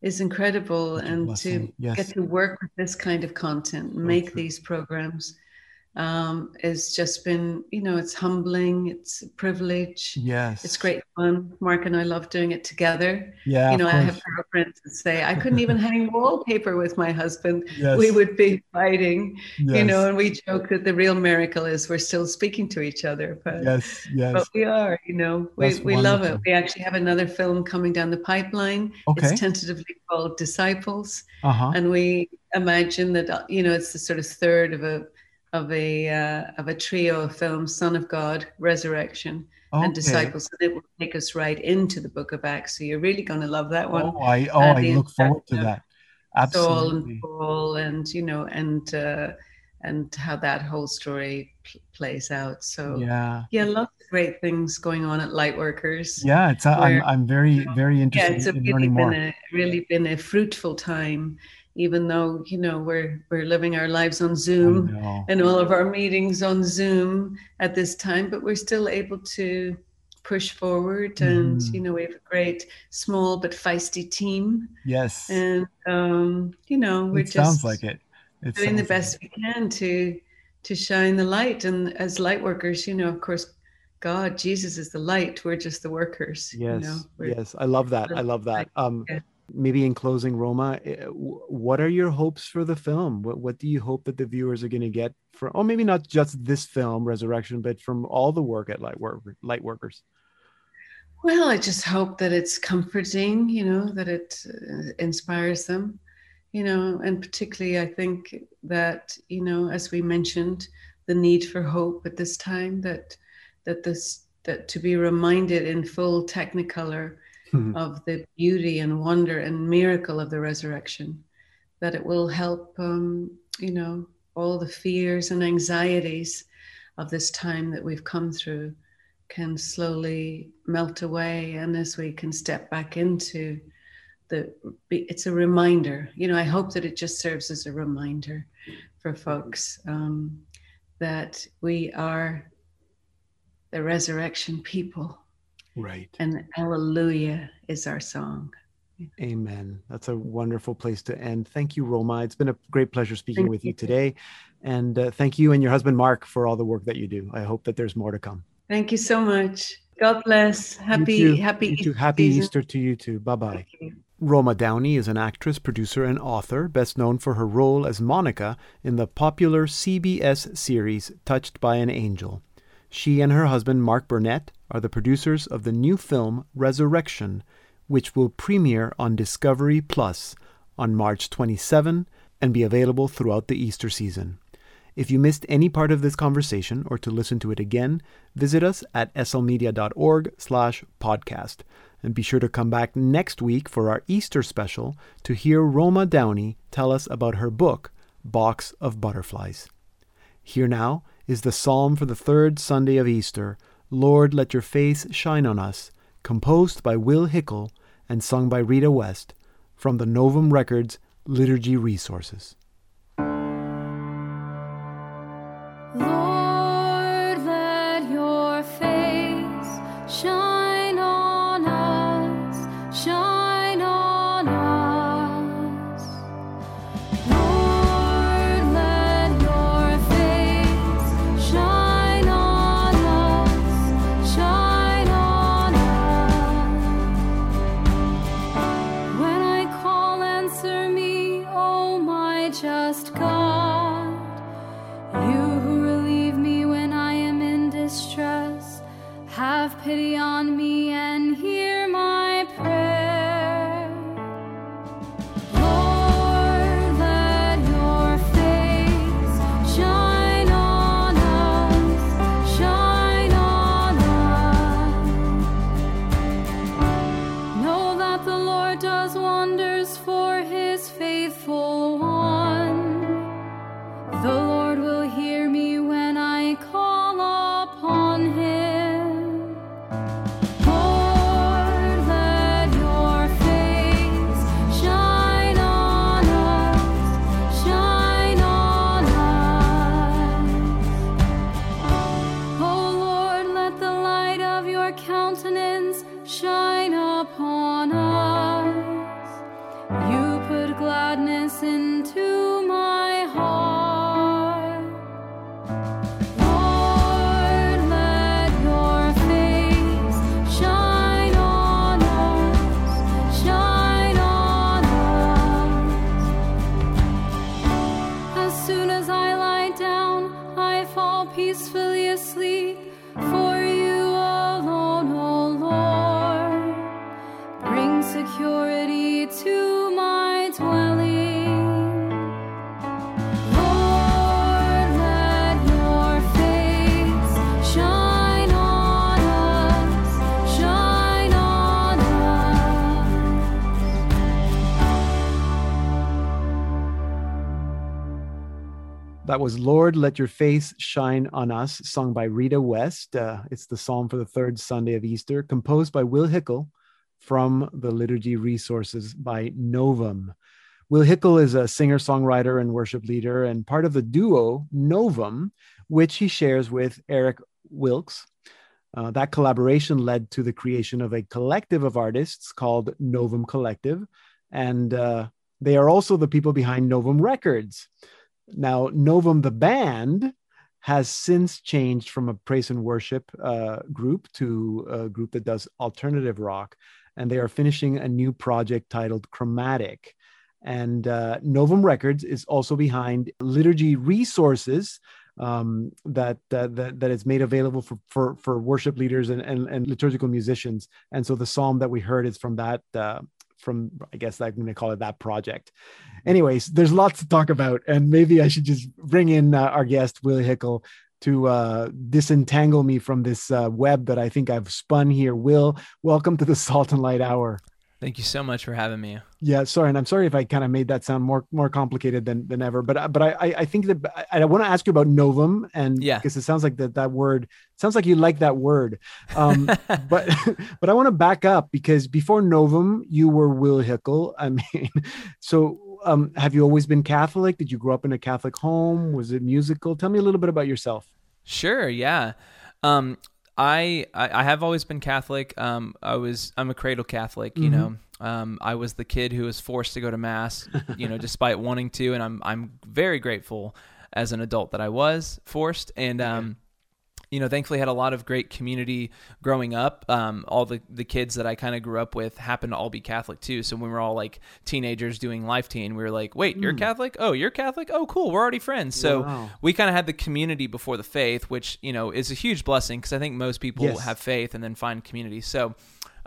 is incredible. And to yes. get to work with this kind of content make these programs um, has just been, you know, it's humbling, it's a privilege. Yes. It's great fun. Mark and I love doing it together. Yeah. You know, I have girlfriends that say, I couldn't even hang wallpaper with my husband. Yes. We would be fighting, yes. you know, and we joke that the real miracle is we're still speaking to each other. But, yes, yes. But we are, you know, we, we love it. We actually have another film coming down the pipeline. Okay. It's tentatively called Disciples. Uh-huh. And we imagine that, you know, it's the sort of third of a of a uh, of a trio of films: Son of God, Resurrection, okay. and Disciples. And it will take us right into the Book of Acts. So you're really going to love that one. Oh, I oh, I look forward to that. Absolutely. Saul and Paul, and you know, and uh, and how that whole story p- plays out. So yeah, yeah, lots of great things going on at Lightworkers. Yeah, it's a, where, I'm I'm very very interested yeah, it's in really learning been more. A, really been a fruitful time even though you know we're we're living our lives on zoom and all of our meetings on zoom at this time but we're still able to push forward and mm. you know we have a great small but feisty team. Yes. And um you know we're it just sounds like it, it doing the best like we can to to shine the light. And as light workers you know of course god jesus is the light. We're just the workers yes you know? yes. I love that. i love that. um yeah maybe in closing roma eh, what are your hopes for the film? What, what do you hope that the viewers are going to get from oh maybe not just this film resurrection but from all the work at light, work, light workers well i just hope that it's comforting you know that it uh, inspires them you know and particularly i think that you know as we mentioned the need for hope at this time that that this that to be reminded in full technicolor mm-hmm. of the beauty and wonder and miracle of the resurrection, that it will help, um, you know, all the fears and anxieties of this time that we've come through can slowly melt away. And as we can step back into the, it's a reminder, you know, I hope that it just serves as a reminder for folks um, that we are the resurrection people Right. And Hallelujah is our song. Amen. That's a wonderful place to end. Thank you, Roma. It's been a great pleasure speaking thank with you, today. And uh, thank you and your husband, Mark, for all the work that you do. I hope that there's more to come. Thank you so much. God bless. Happy, happy, Easter happy Easter to you too. Bye bye. Roma Downey is an actress, producer, and author, best known for her role as Monica in the popular CBS series Touched by an Angel. She and her husband, Mark Burnett, are the producers of the new film Resurrection, which will premiere on Discovery Plus on March 27 and be available throughout the Easter season. If you missed any part of this conversation or to listen to it again, visit us at slmedia.org slash podcast. And be sure to come back next week for our Easter special to hear Roma Downey tell us about her book, Box of Butterflies. Here now is the psalm for the third Sunday of Easter, Lord, Let Your Face Shine on Us, composed by Will Hickel and sung by Rita West, from the Novum Records Liturgy Resources. That was Lord, Let Your Face Shine on Us, sung by Rita West. Uh, it's the psalm for the third Sunday of Easter, composed by Will Hickel from the Liturgy Resources by Novum. Will Hickel is a singer songwriter and worship leader and part of the duo Novum, which he shares with Eric Wilkes. Uh, that collaboration led to the creation of a collective of artists called Novum Collective. And uh, they are also the people behind Novum Records. Now, Novum, the band, has since changed from a praise and worship uh, group to a group that does alternative rock. And they are finishing a new project titled Chromatic. And uh, Novum Records is also behind liturgy resources um, that, that that is made available for, for, for worship leaders and, and, and, liturgical musicians. And so the psalm that we heard is from that uh, from I guess I'm going to call it that project. Anyways, there's lots to talk about, and maybe I should just bring in uh, our guest Willie Hickel to uh, disentangle me from this uh, web that I think I've spun here. Will, welcome to the Salt and Light Hour. Thank you so much for having me. Yeah, sorry, and I'm sorry if I kind of made that sound more more complicated than than ever. But but I I think that I, I want to ask you about novum, and yeah, because it sounds like that that word sounds like you like that word. Um, but but I want to back up because before novum, you were Will Hickel. I mean, so um, have you always been Catholic? Did you grow up in a Catholic home? Was it musical? Tell me a little bit about yourself. Sure. Yeah. Um, I, I have always been Catholic. Um, I was I'm a cradle Catholic. You mm-hmm. know, um, I was the kid who was forced to go to mass. You know, despite wanting to, and I'm I'm very grateful as an adult that I was forced. And um, you know, thankfully had a lot of great community growing up. Um, all the, the kids that I kind of grew up with happened to all be Catholic too. So when we were all like teenagers doing Life Teen, we were like, wait, you're mm. Catholic? Oh, you're Catholic? Oh, cool. We're already friends. So wow. we kind of had the community before the faith, which, you know, is a huge blessing because I think most people yes. have faith and then find community. So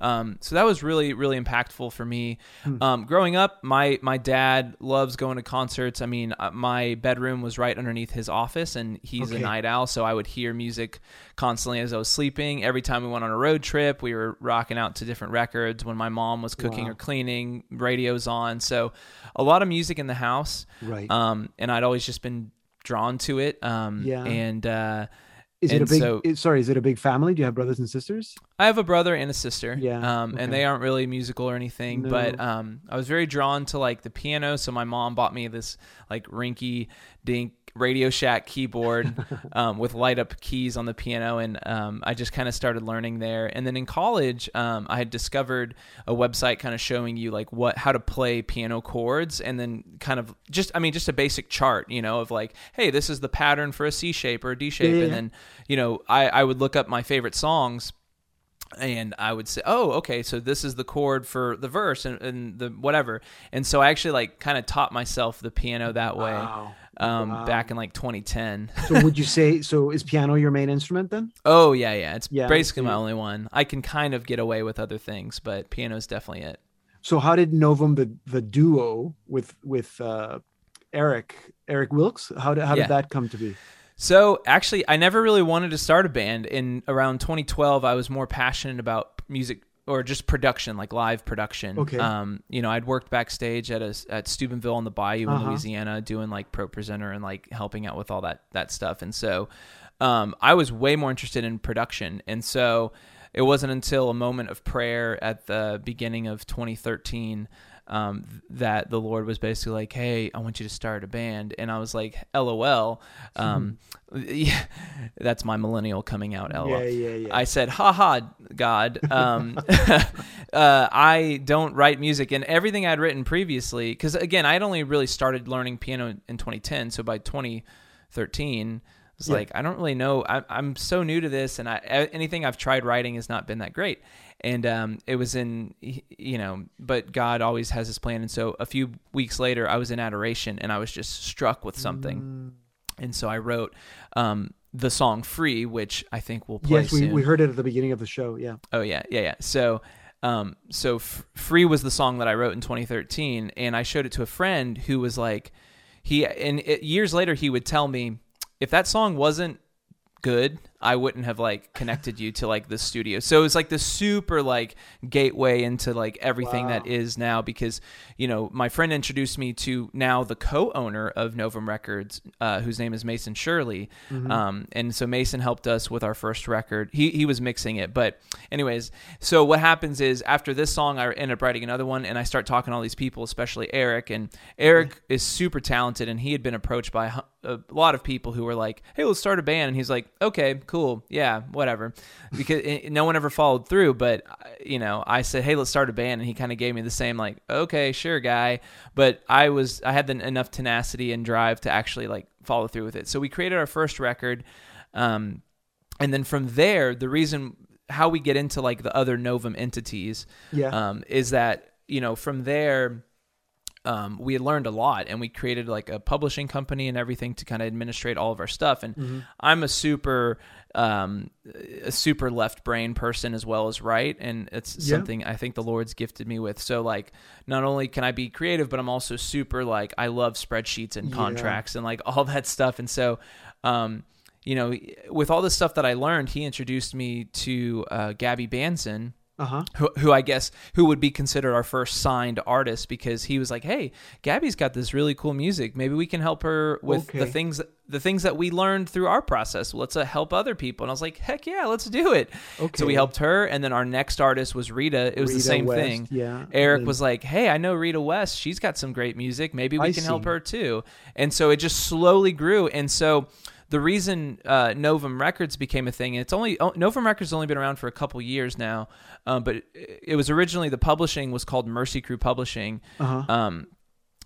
um, so that was really really impactful for me. Hmm. Um, growing up, my my dad loves going to concerts. I mean, uh, my bedroom was right underneath his office, and he's okay. a night owl, so I would hear music constantly as I was sleeping. Every time we went on a road trip, we were rocking out to different records. When my mom was cooking wow. or cleaning, radio's on. So a lot of music in the house. Right. Um, and I'd always just been drawn to it. Um, yeah. And uh, Is and it a big? So, sorry, is it a big family? Do you have brothers and sisters? I have a brother and a sister. Yeah, um, okay. and they aren't really musical or anything. No. But um, I was very drawn to like the piano, so my mom bought me this like rinky dink Radio Shack keyboard um, with light up keys on the piano, and um, I just kind of started learning there. And then in college, um, I had discovered a website kind of showing you like what how to play piano chords, and then kind of just I mean just a basic chart, you know, of like, hey, this is the pattern for a C shape or a D shape, yeah. and then you know I I would look up my favorite songs and I would say, "Oh, okay, so this is the chord for the verse and, and the whatever." And so I actually like kind of taught myself the piano that way. Wow um, wow. back in like 2010. so would you say so? Is piano your main instrument then? Oh yeah, yeah. It's yeah, basically my only one. I can kind of get away with other things, but piano is definitely it. So how did Novum the the duo with with uh, Eric Eric Wilkes? How did how did that come to be? So actually, I never really wanted to start a band. In around 2012, I was more passionate about music or just production, like live production. Okay. Um, you know, I'd worked backstage at a, at Steubenville on the Bayou uh-huh. in Louisiana, doing like pro presenter and like helping out with all that that stuff. And so, um, I was way more interested in production. And so, it wasn't until a moment of prayer at the beginning of 2013 um, that the Lord was basically like, "Hey, I want you to start a band," and I was like, "LOL." Um, yeah, that's my millennial coming out. LOL. Yeah, yeah, yeah. I said, "Ha ha, God." Um, uh, I don't write music, and everything I'd written previously, because again, I had only really started learning piano in 2010. So by 2013 it's yeah. like I don't really know. I, I'm so new to this, and I anything I've tried writing has not been that great and um, it was in you know but god always has his plan and so a few weeks later i was in adoration and i was just struck with something mm. and so i wrote um, the song free which i think will play yes we, soon. we heard it at the beginning of the show yeah oh yeah yeah yeah so um, so F- free was the song that i wrote in 2013 and i showed it to a friend who was like he and it, years later he would tell me if that song wasn't good I wouldn't have like connected you to like the studio. So it's like the super like gateway into like everything wow. that is now because you know my friend introduced me to now the co-owner of Novum Records, uh, whose name is Mason Shirley, mm-hmm. um, and so Mason helped us with our first record. He he was mixing it, but anyways, so what happens is after this song, I end up writing another one, and I start talking to all these people, especially Eric, and Eric mm-hmm. is super talented, and he had been approached by a lot of people who were like, "Hey, let's start a band," and he's like, "Okay." Cool, yeah, whatever, because it, no one ever followed through. But you know, I said, hey, let's start a band, and he kind of gave me the same like, okay, sure, guy. But I was I had the, enough tenacity and drive to actually like follow through with it. So we created our first record, um, and then from there, the reason how we get into like the other Novum entities, yeah, um, is that you know from there um, we had learned a lot and we created like a publishing company and everything to kind of administrate all of our stuff and mm-hmm. i'm a super um, a super left brain person as well as right and it's yeah. something i think the lord's gifted me with so like not only can i be creative but i'm also super like i love spreadsheets and contracts yeah. and like all that stuff and so um, you know with all the stuff that i learned he introduced me to uh, gabby banson uh-huh. who, who I guess who would be considered our first signed artist because he was like, "Hey, Gabby's got this really cool music. Maybe we can help her with okay. the things the things that we learned through our process. Let's uh, help other people." And I was like, "Heck yeah, let's do it." Okay. So we helped her, and then our next artist was Rita. It was Rita the same West, thing. Yeah. Eric then... was like, "Hey, I know Rita West. She's got some great music. Maybe we I can see. help her too." And so it just slowly grew, and so the reason uh, Novum Records became a thing, it's only oh, Novum Records has only been around for a couple years now, um, but it, it, was originally the publishing was called Mercy Crew Publishing, uh-huh. um,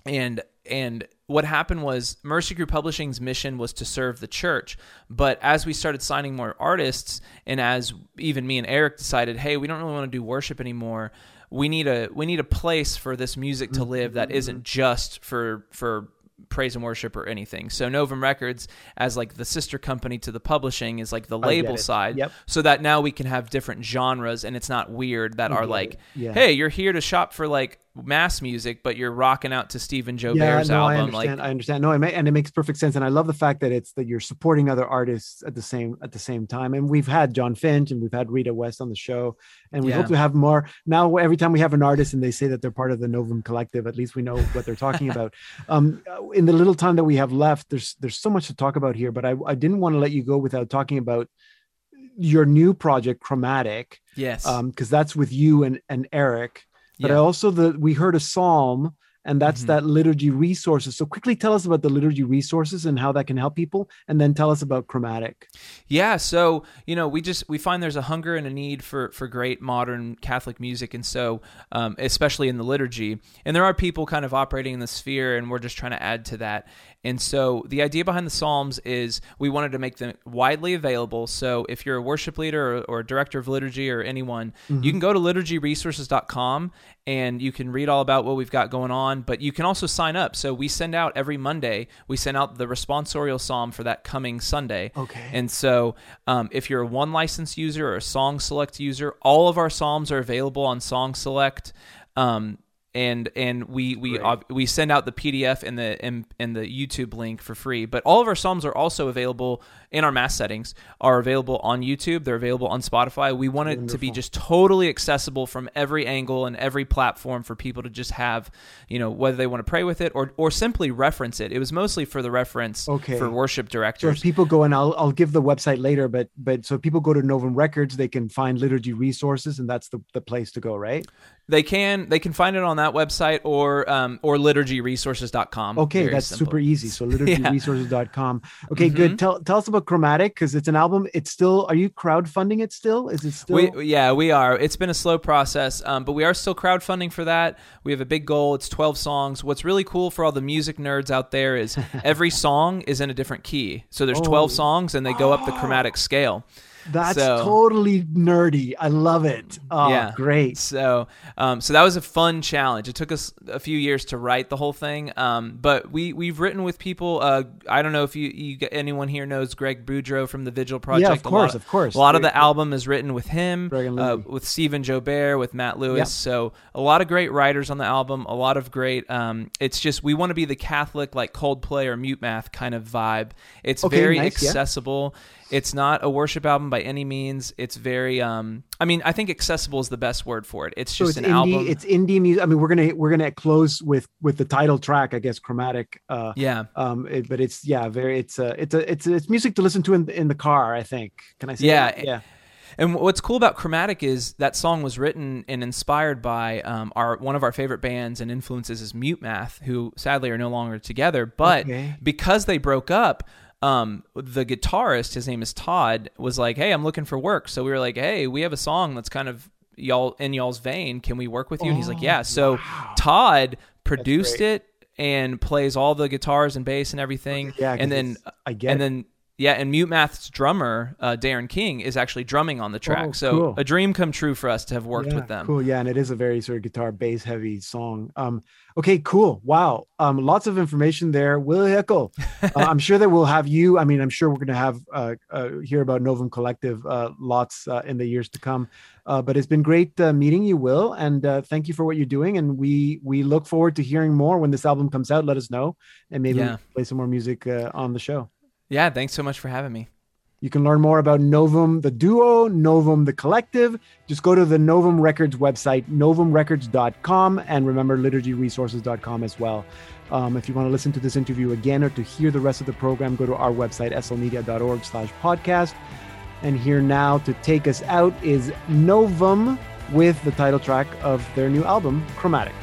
and and what happened was Mercy Crew Publishing's mission was to serve the church, but as we started signing more artists, and as even me and Eric decided, hey, we don't really want to do worship anymore. We need a we need a place for this music to live that isn't just for for praise and worship or anything. So Novum Records as like the sister company to the publishing is like the label side. Yep. So that now we can have different genres and it's not weird that are like, yeah. hey, you're here to shop for like mass music, but you're rocking out to Stephen Jobert's yeah, no, album. I understand. Like, I understand. No, and it makes perfect sense. And I love the fact that it's that you're supporting other artists at the same at the same time. And we've had John Finch and we've had Rita West on the show, and we yeah. hope to have more. Now, every time we have an artist and they say that they're part of the Novum Collective, at least we know what they're talking about. Um, in the little time that we have left, there's there's so much to talk about here, but I, I didn't want to let you go without talking about your new project, Chromatic. Yes. Um, because that's with you and and Eric but yeah. I also the we heard a psalm and that's mm-hmm. that liturgy resources. So quickly tell us about the liturgy resources and how that can help people, and then tell us about chromatic. Yeah, so you know we just we find there's a hunger and a need for for great modern Catholic music, and so um, especially in the liturgy, and there are people kind of operating in the sphere, and we're just trying to add to that. And so the idea behind the Psalms is we wanted to make them widely available. So if you're a worship leader or, or a director of liturgy or anyone, mm-hmm. you can go to liturgyresources.com and you can read all about what we've got going on. But you can also sign up. So we send out every Monday, we send out the responsorial psalm for that coming Sunday. Okay. And so um, if you're a one license user or a Song Select user, all of our psalms are available on Song Select. Um, and and we we we send out the PDF and the and, and, the YouTube link for free. But all of our psalms are also available in our mass settings. Are available on YouTube. They're available on Spotify. We want Wonderful. it to be just totally accessible from every angle and every platform for people to just have, you know, whether they want to pray with it or or simply reference it. It was mostly for the reference okay. for worship directors. So if people go and I'll I'll give the website later, but but so people go to Novum Records, they can find liturgy resources, and that's the the place to go, right? They can they can find it on that website or um, or liturgyresources.com. Okay, that's simple. super easy. So liturgyresources.com. Okay, mm-hmm. good. Tell tell us about Chromatic because it's an album. It's still are you crowdfunding it still? Is it still we, Yeah, we are. It's been a slow process, um, but we are still crowdfunding for that. We have a big goal. It's 12 songs. What's really cool for all the music nerds out there is every song is in a different key. So there's 12 songs and they go up the chromatic scale. That's so, totally nerdy. I love it. Oh, yeah. great. So, um, so that was a fun challenge. It took us a few years to write the whole thing, um, but we we've written with people. Uh, I don't know if you, you anyone here knows Greg Boudreaux from the Vigil Project. Yeah, of course, of, of course. A lot of the album is written with him, uh, with Stephen Jobert, with Matt Lewis. Yep. So a lot of great writers on the album. A lot of great. Um, it's just we want to be the Catholic like Coldplay or Mute Math kind of vibe. It's okay, very nice, accessible. Yeah it's not a worship album by any means. It's very um I mean, I think accessible is the best word for it. It's just so it's an indie, album. It's indie music. I mean, we're gonna we're gonna close with with the title track, I guess, chromatic. Uh, yeah. Um, it, but it's yeah, very. It's a it's a it's it's music to listen to in in the car. I think. Can I say? Yeah. That? Yeah. And what's cool about Chromatic is that song was written and inspired by um, our one of our favorite bands and influences is Mute Math, who sadly are no longer together. But okay. because they broke up, um, the guitarist, his name is Todd, was like, "Hey, I'm looking for work." So we were like, "Hey, we have a song that's kind of y'all in y'all's vein. Can we work with you?" and he's like, "Yeah." So wow. Todd produced it and plays all the guitars and bass and everything. Yeah, and then I get and then yeah, and Mute Math's drummer, uh, Darren King, is actually drumming on the track. Oh, so cool. a dream come true for us to have worked yeah, with them. Cool, yeah, and it is a very sort of guitar bass heavy song. Um, okay, cool, wow, um, lots of information there. Will Hickel, uh, I'm sure that we'll have you. I mean, I'm sure we're going to have uh, uh, hear about Novum Collective uh, lots uh, in the years to come. Uh, but it's been great uh, meeting you, Will, and uh, thank you for what you're doing. And we we look forward to hearing more when this album comes out. Let us know, and maybe yeah. play some more music uh, on the show. Yeah, thanks so much for having me. You can learn more about Novum the duo, Novum the collective. Just go to the Novum Records website, novumrecords.com, and remember liturgyresources.com as well. Um, if you want to listen to this interview again or to hear the rest of the program, go to our website, slmedia.org slash podcast. And here now to take us out is Novum with the title track of their new album, Chromatic.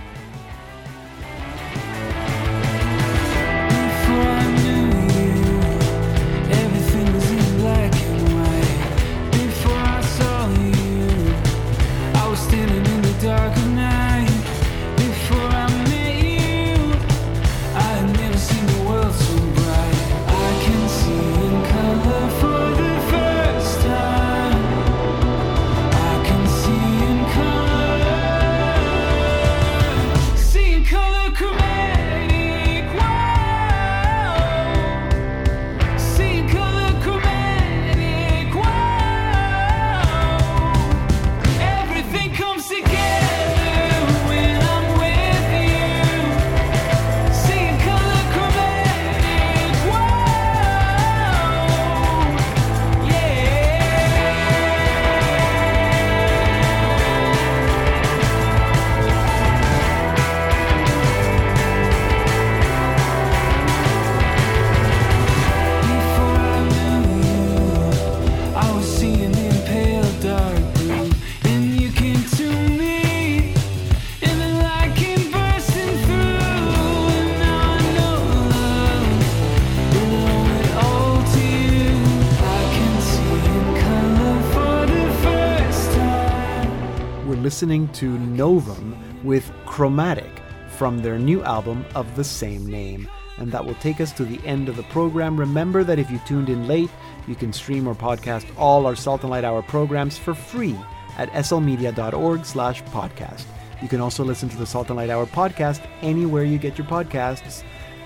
With Chromatic from their new album of the same name. And that will take us to the end of the program. Remember that if you tuned in late, you can stream or podcast all our Salt and Light Hour programs for free at slmedia.org slash podcast. You can also listen to the Salt and Light Hour podcast anywhere you get your podcasts.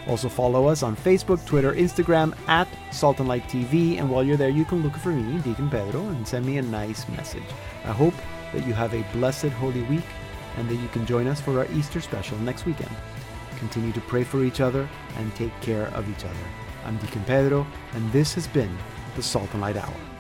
Also follow us on Facebook, Twitter, Instagram at Salt and Light TV. And while you're there, you can look for me, Deacon Pedro, and send me a nice message. I hope that you have a blessed Holy Week and that you can join us for our Easter special next weekend. Continue to pray for each other and take care of each other. I'm Deacon Pedro, and this has been the Salt and Light Hour.